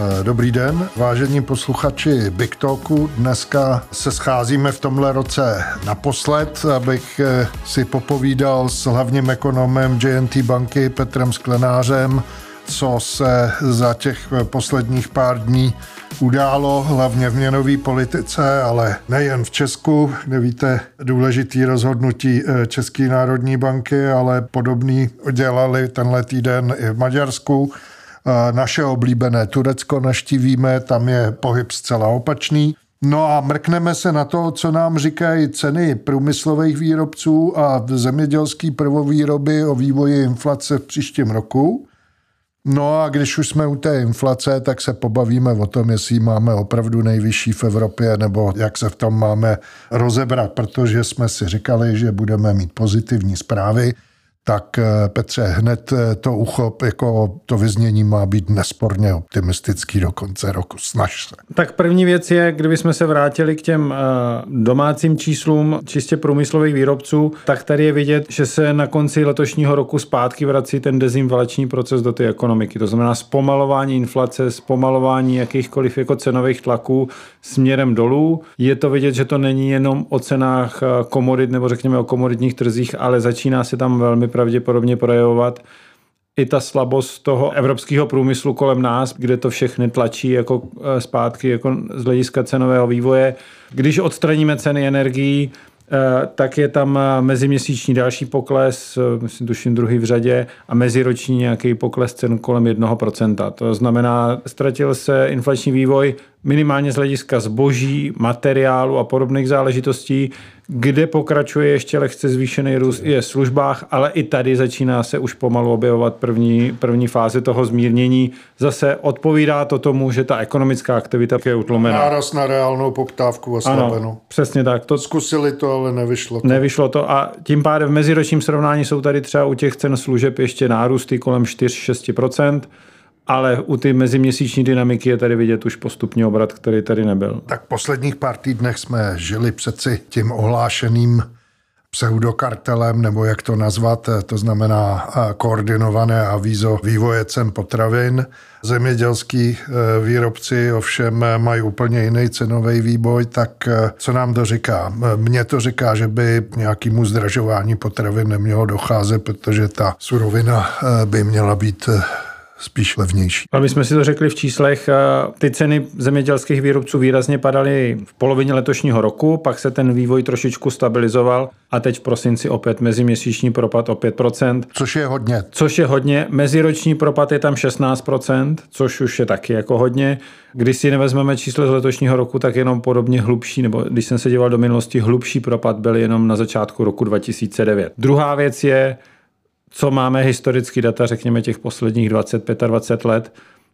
Eh, dobrý den, vážení posluchači Big Talku. Dneska se scházíme v tomhle roce naposled, abych eh, si popovídal s hlavním ekonomem JNT banky Petrem Sklenářem, co se za těch posledních pár dní událo, hlavně v měnové politice, ale nejen v Česku, kde víte důležitý rozhodnutí eh, České národní banky, ale podobný dělali tenhle týden i v Maďarsku. Naše oblíbené Turecko naštívíme, tam je pohyb zcela opačný. No a mrkneme se na to, co nám říkají ceny průmyslových výrobců a zemědělský prvovýroby o vývoji inflace v příštím roku. No a když už jsme u té inflace, tak se pobavíme o tom, jestli máme opravdu nejvyšší v Evropě, nebo jak se v tom máme rozebrat, protože jsme si říkali, že budeme mít pozitivní zprávy tak eh, Petře, hned eh, to uchop, jako to vyznění má být nesporně optimistický do konce roku. Snaž se. Tak první věc je, kdybychom se vrátili k těm eh, domácím číslům čistě průmyslových výrobců, tak tady je vidět, že se na konci letošního roku zpátky vrací ten dezinflační proces do té ekonomiky. To znamená zpomalování inflace, zpomalování jakýchkoliv jako cenových tlaků směrem dolů. Je to vidět, že to není jenom o cenách komodit nebo řekněme o komoditních trzích, ale začíná se tam velmi pravděpodobně projevovat i ta slabost toho evropského průmyslu kolem nás, kde to všechny tlačí jako eh, zpátky jako z hlediska cenového vývoje. Když odstraníme ceny energií, eh, tak je tam eh, meziměsíční další pokles, myslím tuším druhý v řadě, a meziroční nějaký pokles cen kolem 1%. To znamená, ztratil se inflační vývoj minimálně z hlediska zboží, materiálu a podobných záležitostí, kde pokračuje ještě lehce zvýšený růst je v službách, ale i tady začíná se už pomalu objevovat první, první fáze toho zmírnění. Zase odpovídá to tomu, že ta ekonomická aktivita je utlumená. Náraz na reálnou poptávku oslabenou. Ano, přesně tak. To, Zkusili to, ale nevyšlo to. Nevyšlo to a tím pádem v meziročním srovnání jsou tady třeba u těch cen služeb ještě nárůsty kolem 4-6% ale u ty meziměsíční dynamiky je tady vidět už postupně obrat, který tady nebyl. Tak posledních pár týdnech jsme žili přeci tím ohlášeným pseudokartelem, nebo jak to nazvat, to znamená koordinované avízo vývoje cen potravin. Zemědělský e, výrobci ovšem mají úplně jiný cenový výboj, tak co nám to říká? Mně to říká, že by nějakému zdražování potravin nemělo docházet, protože ta surovina by měla být spíš levnější. My jsme si to řekli v číslech. Ty ceny zemědělských výrobců výrazně padaly v polovině letošního roku, pak se ten vývoj trošičku stabilizoval a teď v prosinci opět meziměsíční propad o 5%. Což je hodně. Což je hodně. Meziroční propad je tam 16%, což už je taky jako hodně. Když si nevezmeme číslo z letošního roku, tak jenom podobně hlubší, nebo když jsem se díval do minulosti, hlubší propad byl jenom na začátku roku 2009. Druhá věc je, co máme historicky data, řekněme těch posledních 20-25 let,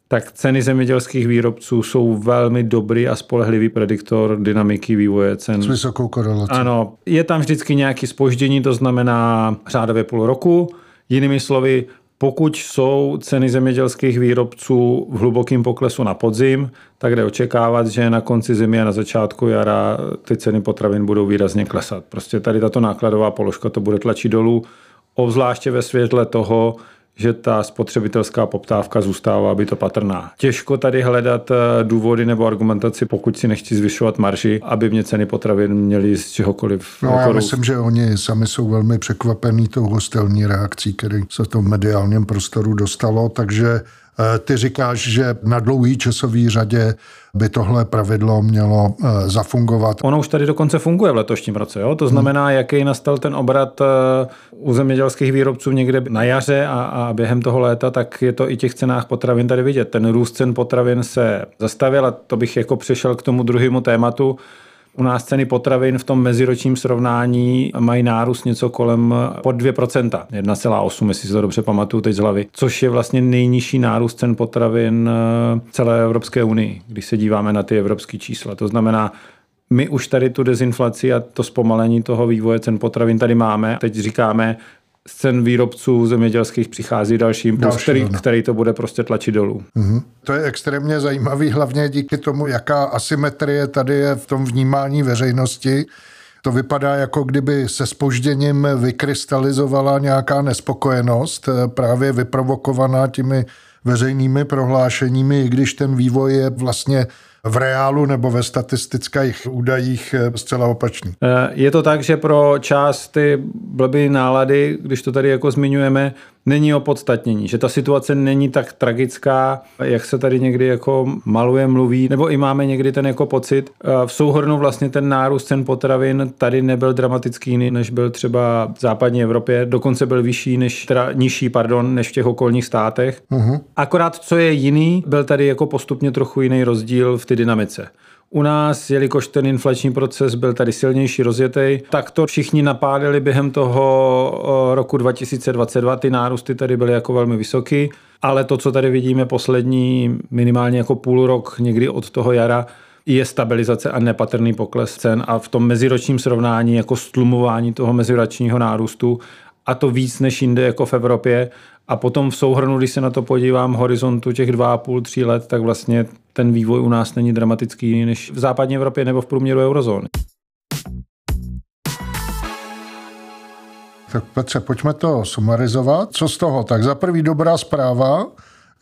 tak ceny zemědělských výrobců jsou velmi dobrý a spolehlivý prediktor dynamiky vývoje cen. S vysokou korelací. Ano, je tam vždycky nějaký spoždění, to znamená řádově půl roku. Jinými slovy, pokud jsou ceny zemědělských výrobců v hlubokém poklesu na podzim, tak jde očekávat, že na konci zimy a na začátku jara ty ceny potravin budou výrazně klesat. Prostě tady tato nákladová položka to bude tlačit dolů obzvláště ve světle toho, že ta spotřebitelská poptávka zůstává by to patrná. Těžko tady hledat eh, důvody nebo argumentaci, pokud si nechci zvyšovat marži, aby mě ceny potravin měly z čehokoliv. No já myslím, že oni sami jsou velmi překvapení tou hostelní reakcí, který se v tom mediálním prostoru dostalo, takže Eh, ty říkáš, že na dlouhý časový řadě by tohle pravidlo mělo eh, zafungovat. Ono už tady dokonce funguje v letošním roce. Jo? To znamená, hmm. jaký nastal ten obrat eh, u zemědělských výrobců někde na jaře a, a během toho léta, tak je to i těch cenách potravin tady vidět. Ten růst cen potravin se zastavil a to bych jako přišel k tomu druhému tématu, u nás ceny potravin v tom meziročním srovnání mají nárůst něco kolem pod 2%, 1,8, jestli si to dobře pamatuju teď z hlavy, což je vlastně nejnižší nárůst cen potravin eh, celé Evropské unii, když se díváme na ty evropské čísla. To znamená, my už tady tu dezinflaci a to zpomalení toho vývoje cen potravin tady máme. Teď říkáme, z cen výrobců zemědělských přichází další impuls, který, který to bude prostě tlačit dolů. Mm-hmm. To je extrémně zajímavý, hlavně díky tomu, jaká asymetrie tady je v tom vnímání veřejnosti. To vypadá, jako kdyby se spožděním vykrystalizovala nějaká nespokojenost, eh, právě vyprovokovaná těmi veřejnými prohlášeními, i když ten vývoj je vlastně v reálu nebo ve statistických údajích eh, zcela opačný. Eh, je to tak, že pro část ty blbý nálady, když to tady jako zmiňujeme, není opodstatnění, že ta situace není tak tragická, jak se tady někdy jako maluje, mluví, nebo i máme někdy ten jako pocit. V souhrnu vlastně ten nárůst cen potravin tady nebyl dramatický jiný, než byl třeba v západní Evropě, dokonce byl vyšší než, teda nižší, pardon, než v těch okolních státech. Uh-huh. Akorát, co je jiný, byl tady jako postupně trochu jiný rozdíl v ty dynamice. U nás, jelikož ten inflační proces byl tady silnější, rozjetý, tak to všichni napádali během toho roku 2022. Ty nárůsty tady byly jako velmi vysoké, ale to, co tady vidíme poslední minimálně jako půl rok, někdy od toho jara, je stabilizace a nepatrný pokles cen a v tom meziročním srovnání jako stlumování toho meziročního nárůstu a to víc než jinde jako v Evropě a potom v souhrnu, když se na to podívám horizontu těch 2,5-3 let, tak vlastně ten vývoj u nás není dramatický jiný než v západní Evropě nebo v průměru eurozóny. Tak Petře, pojďme to sumarizovat. Co z toho? Tak za prvý dobrá zpráva,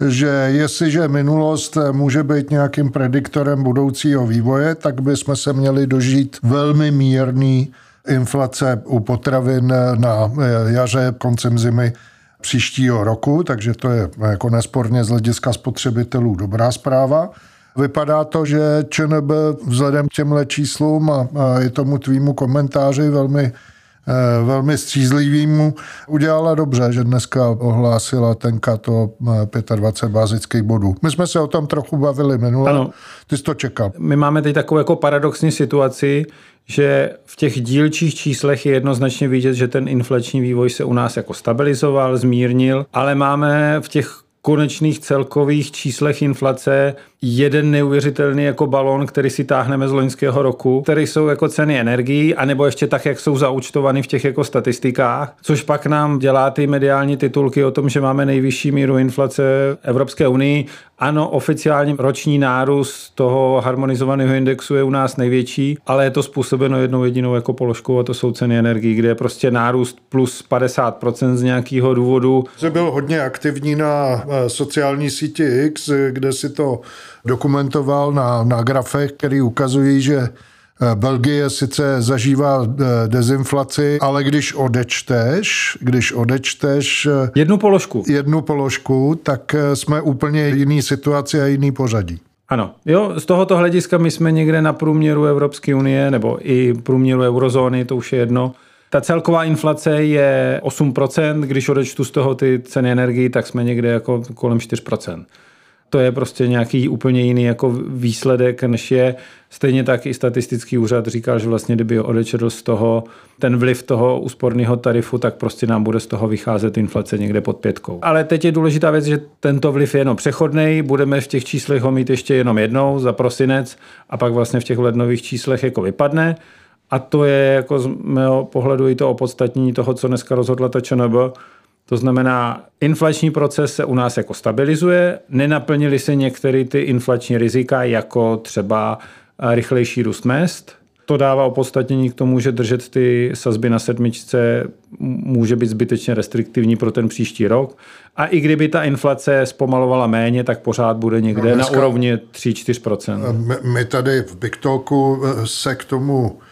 že jestliže minulost může být nějakým prediktorem budoucího vývoje, tak bychom se měli dožít velmi mírný inflace u potravin na jaře, koncem zimy příštího roku, takže to je jako nesporně z hlediska spotřebitelů dobrá zpráva. Vypadá to, že ČNB vzhledem k těmhle číslům a, a je tomu tvýmu komentáři velmi velmi střízlivýmu udělala dobře, že dneska ohlásila tenka to 25 bázických bodů. My jsme se o tom trochu bavili minule. Ano. Ty jsi to čekal. My máme teď takovou jako paradoxní situaci, že v těch dílčích číslech je jednoznačně vidět, že ten inflační vývoj se u nás jako stabilizoval, zmírnil, ale máme v těch konečných celkových číslech inflace jeden neuvěřitelný jako balon, který si táhneme z loňského roku, který jsou jako ceny energií, anebo ještě tak, jak jsou zaučtovány v těch jako statistikách, což pak nám dělá ty mediální titulky o tom, že máme nejvyšší míru inflace Evropské unii. Ano, oficiálně roční nárůst toho harmonizovaného indexu je u nás největší, ale je to způsobeno jednou jedinou jako položkou a to jsou ceny energií, kde je prostě nárůst plus 50% z nějakého důvodu. Jsi byl hodně aktivní na eh, sociální síti X, kde si to dokumentoval na, na grafech, který ukazují, že Belgie sice zažívá eh, dezinflaci, ale když odečteš, když odečteš eh, jednu položku, jednu položku, tak jsme úplně jiný situaci a jiný pořadí. Ano, jo, z tohoto hlediska my jsme někde na průměru Evropské unie nebo i průměru eurozóny, to už je jedno. Ta celková inflace je 8%, když odečtu z toho ty ceny energii, tak jsme někde jako kolem 4% to je prostě nějaký úplně jiný jako výsledek, než je. Stejně tak i statistický úřad říkal, že vlastně kdyby odečetl z toho ten vliv toho úsporného tarifu, tak prostě nám bude z toho vycházet inflace někde pod pětkou. Ale teď je důležitá věc, že tento vliv je jenom přechodný, budeme v těch číslech ho mít ještě jenom jednou za prosinec a pak vlastně v těch lednových číslech jako vypadne. A to je jako z mého pohledu i to opodstatnění toho, co dneska rozhodla ta ČNB, to znamená, inflační proces se u nás jako stabilizuje, nenaplnili se některé ty inflační rizika, jako třeba rychlejší růst mest. To dává opodstatnění k tomu, že držet ty sazby na sedmičce může být zbytečně restriktivní pro ten příští rok. A i kdyby ta inflace zpomalovala méně, tak pořád bude někde no dneska, na úrovni 3-4%. My, my tady v Big Talku se k tomu Eh,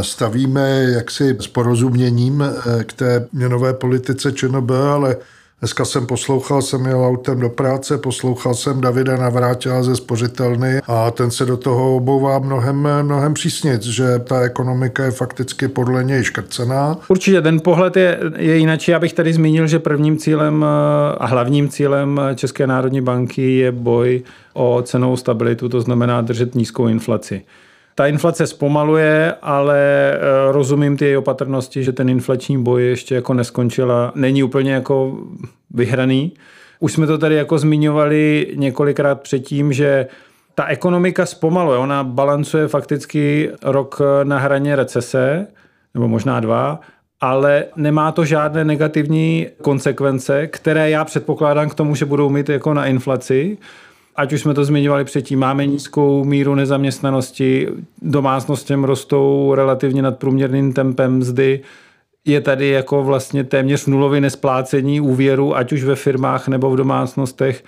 stavíme jaksi s porozuměním eh, k té měnové politice ČNB, ale Dneska jsem poslouchal, jsem jel autem do práce, poslouchal jsem Davida Navrátila ze spořitelny a ten se do toho obouvá mnohem, mnohem přísnic, že ta ekonomika je fakticky podle něj škrcená. Určitě, ten pohled je, je jinak. Já bych tady zmínil, že prvním cílem eh, a hlavním cílem České národní banky je boj o cenovou stabilitu, to znamená držet nízkou inflaci. Ta inflace zpomaluje, ale eh, rozumím ty její opatrnosti, že ten inflační boj ještě jako neskončila. Není úplně jako vyhraný. Už jsme to tady jako zmiňovali několikrát předtím, že ta ekonomika zpomaluje. Ona balancuje fakticky rok na hraně recese, nebo možná dva, ale nemá to žádné negativní konsekvence, které já předpokládám k tomu, že budou mít jako na inflaci ať už jsme to zmiňovali předtím, máme nízkou míru nezaměstnanosti, domácnostem rostou relativně nad průměrným tempem mzdy, je tady jako vlastně téměř nulový nesplácení úvěru, ať už ve firmách nebo v domácnostech.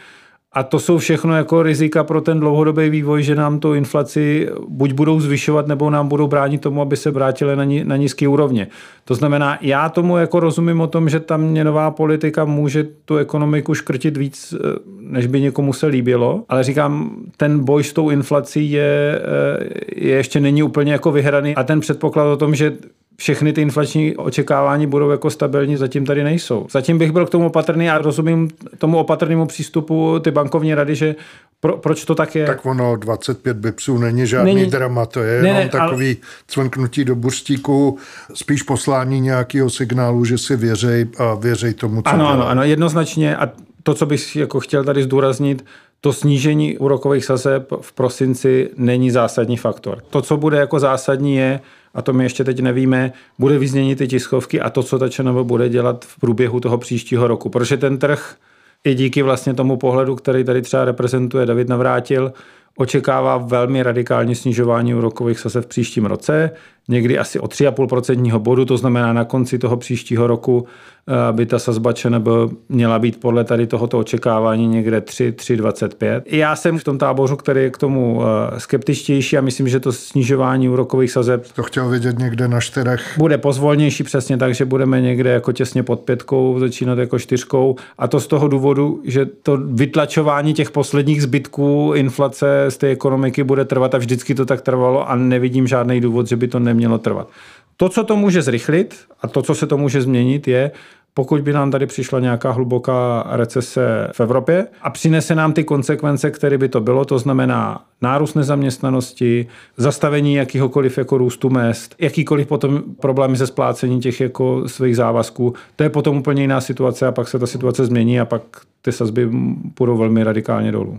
A to jsou všechno jako rizika pro ten dlouhodobý vývoj, že nám to inflaci buď budou zvyšovat, nebo nám budou bránit tomu, aby se vrátili na, ní, na nízké úrovně. To znamená, já tomu jako rozumím o tom, že ta měnová politika může tu ekonomiku škrtit víc, eh, než by někomu se líbilo, ale říkám, ten boj s tou inflací je, eh, je ještě není úplně jako vyhraný a ten předpoklad o tom, že všechny ty inflační očekávání budou jako stabilní, zatím tady nejsou. Zatím bych byl k tomu opatrný a rozumím tomu opatrnému přístupu ty bankovní rady, že pro, proč to tak je? Tak ono 25 bipsů není žádný není, drama, to je jenom ne, ne, takový ale... cvrknutí do buřtíku, spíš poslání nějakého signálu, že si věřej a věřej tomu, co Ano, dělá. ano, ano, jednoznačně a to, co bych jako chtěl tady zdůraznit, to snížení úrokových sazeb v prosinci není zásadní faktor. To, co bude jako zásadní, je, a to my ještě teď nevíme, bude vyzněnit ty tiskovky a to, co ta ČNB bude dělat v průběhu toho příštího roku. Protože ten trh i díky vlastně tomu pohledu, který tady třeba reprezentuje David Navrátil, očekává velmi radikální snižování úrokových sazeb v příštím roce někdy asi o 3,5% bodu, to znamená na konci toho příštího roku eh, by ta sazba ČNB měla být podle tady tohoto očekávání někde 3, 3,25. Já jsem v tom tábořu, který je k tomu eh, skeptičtější a myslím, že to snižování úrokových sazeb to chtěl vidět někde na čtyřech. Bude pozvolnější přesně tak, že budeme někde jako těsně pod pětkou, začínat jako čtyřkou a to z toho důvodu, že to vytlačování těch posledních zbytků inflace z té ekonomiky bude trvat a vždycky to tak trvalo a nevidím žádný důvod, že by to nemělo trvat. To, co to může zrychlit a to, co se to může změnit, je, pokud by nám tady přišla nějaká hluboká recese v Evropě a přinese nám ty konsekvence, které by to bylo, to znamená nárůst nezaměstnanosti, zastavení jakýhokoliv jako růstu mest, jakýkoliv potom problémy se splácením těch jako svých závazků, to je potom úplně jiná situace a pak se ta situace změní a pak ty sazby půjdou velmi radikálně dolů.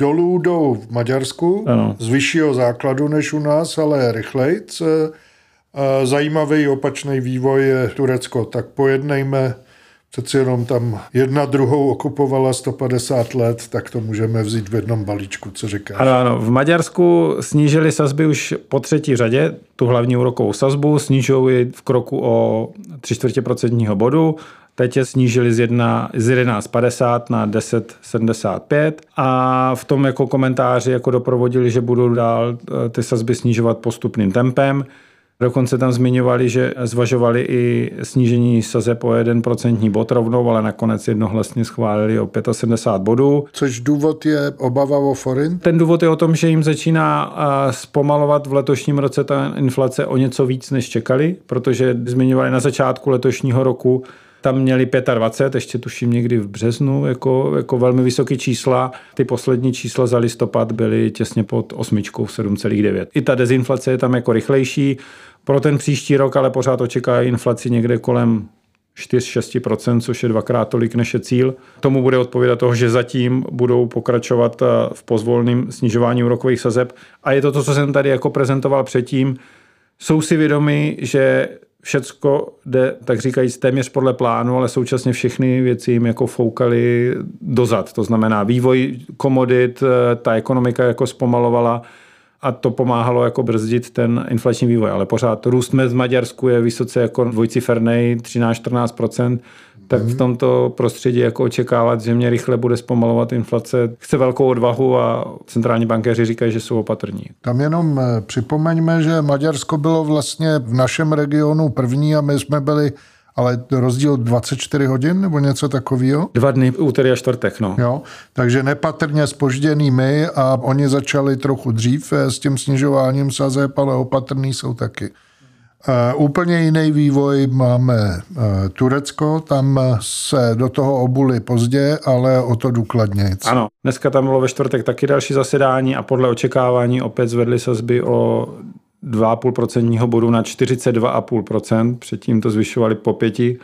Dolů jdou v Maďarsku, ano. z vyššího základu než u nás, ale rychlejc. Zajímavý opačný vývoj je Turecko. Tak pojednejme, přeci jenom tam jedna druhou okupovala 150 let, tak to můžeme vzít v jednom balíčku, co říkáš. Ano, ano. V Maďarsku snížili sazby už po třetí řadě, tu hlavní úrokovou sazbu, snižují v kroku o 3 čtvrtě procentního bodu. Teď je snížili z, 1, z 11,50 na 10,75 a v tom jako komentáři jako doprovodili, že budou dál eh, ty sazby snižovat postupným tempem. Dokonce tam zmiňovali, že zvažovali i snížení sazeb o 1% bod rovnou, ale nakonec jednohlasně schválili o 75 bodů. Což důvod je obava o forint? Ten důvod je o tom, že jim začíná zpomalovat v letošním roce ta inflace o něco víc, než čekali, protože zmiňovali na začátku letošního roku, tam měli 25, ještě tuším někdy v březnu, jako, jako velmi vysoké čísla. Ty poslední čísla za listopad byly těsně pod osmičkou 7,9. I ta dezinflace je tam jako rychlejší. Pro ten příští rok ale pořád očeká inflaci někde kolem 4-6%, což je dvakrát tolik než je cíl. Tomu bude odpovědat toho, že zatím budou pokračovat eh, v pozvolném snižování úrokových sazeb. A je to to, co jsem tady jako prezentoval předtím. Jsou si vědomi, že všecko jde, tak říkajíc, téměř podle plánu, ale současně všechny věci jim jako foukaly dozad. To znamená vývoj komodit, eh, ta ekonomika jako zpomalovala a to pomáhalo jako brzdit ten inflační vývoj. Ale pořád růst mezi Maďarsku je vysoce jako dvojciferný, 13-14%, tak v mhm. tomto prostředí jako očekávat, že mě rychle bude zpomalovat inflace, chce velkou odvahu a centrální bankéři říkají, že jsou opatrní. Tam jenom eh, připomeňme, že Maďarsko bylo vlastně v našem regionu první a my jsme byli ale rozdíl 24 hodin nebo něco takového? Dva dny, úterý a čtvrtek, no. Jo, takže nepatrně spožděný my a oni začali trochu dřív eh, s tím snižováním sazeb, ale opatrný jsou taky. Uh, úplně jiný vývoj máme uh, Turecko, tam se do toho obuli pozdě, ale o to důkladně. Ano, dneska tam bylo ve čtvrtek taky další zasedání a podle očekávání opět zvedly sazby o 2,5% bodu na 42,5%, předtím to zvyšovali po pěti,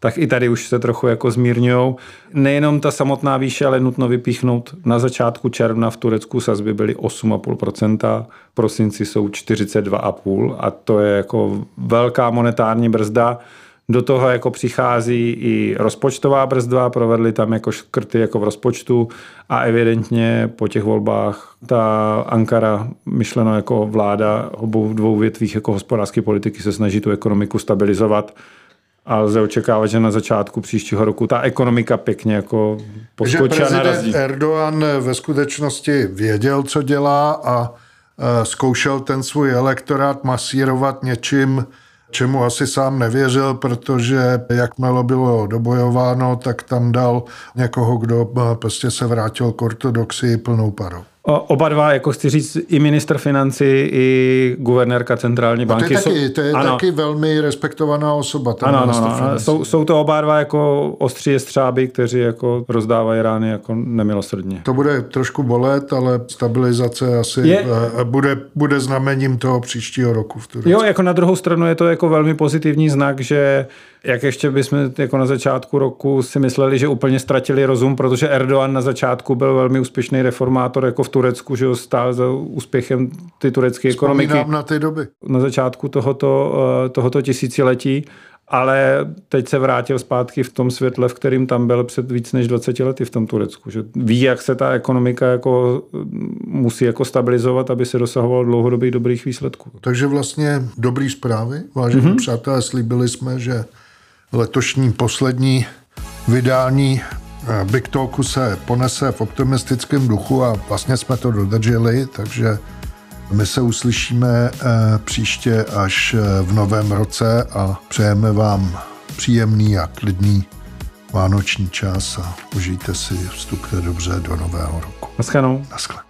tak i tady už se trochu jako zmírňují. Nejenom ta samotná výše, ale nutno vypíchnout. Na začátku června v Turecku sazby byly 8,5%, v prosinci jsou 42,5% a to je jako velká monetární brzda. Do toho jako přichází i rozpočtová brzda, provedli tam jako škrty jako v rozpočtu a evidentně po těch volbách ta Ankara, myšleno jako vláda obou dvou větvích jako hospodářské politiky se snaží tu ekonomiku stabilizovat a lze očekávat, že na začátku příštího roku ta ekonomika pěkně jako poskočí a narazí. Erdogan ve skutečnosti věděl, co dělá a zkoušel ten svůj elektorát masírovat něčím, čemu asi sám nevěřil, protože jakmile bylo dobojováno, tak tam dal někoho, kdo prostě se vrátil k ortodoxii plnou parou. Oba dva, jako chci říct, i minister financí, i guvernérka centrální banky. No to je, taky, to je ano. taky velmi respektovaná osoba. Ten ano, ano, ano. Jsou, jsou, to oba dva jako ostří střáby, kteří jako rozdávají rány jako nemilosrdně. To bude trošku bolet, ale stabilizace asi je... Eh, bude, bude znamením toho příštího roku v Turecku. Jo, jako na druhou stranu je to jako velmi pozitivní znak, že jak ještě bychom jako na začátku roku si mysleli, že úplně ztratili rozum, protože Erdogan na začátku byl velmi úspěšný reformátor jako v Turecku, že stál za úspěchem ty turecké ekonomiky. na ty doby. Na začátku tohoto, eh, tohoto tisíciletí ale teď se vrátil zpátky v tom světle, v kterým tam byl před víc než 20 lety v tom Turecku. Že ví, jak se ta ekonomika jako musí jako stabilizovat, aby se dosahovalo dlouhodobých dobrých výsledků. Takže vlastně dobrý zprávy. Vážení mm-hmm. přátelé, slíbili jsme, že letošní poslední vydání Big Talku se ponese v optimistickém duchu a vlastně jsme to dodrželi, takže my se uslyšíme eh, příště až eh, v novém roce a přejeme vám příjemný a klidný vánoční čas a užijte si, vstupte dobře do nového roku. Naschledanou. Naschledanou.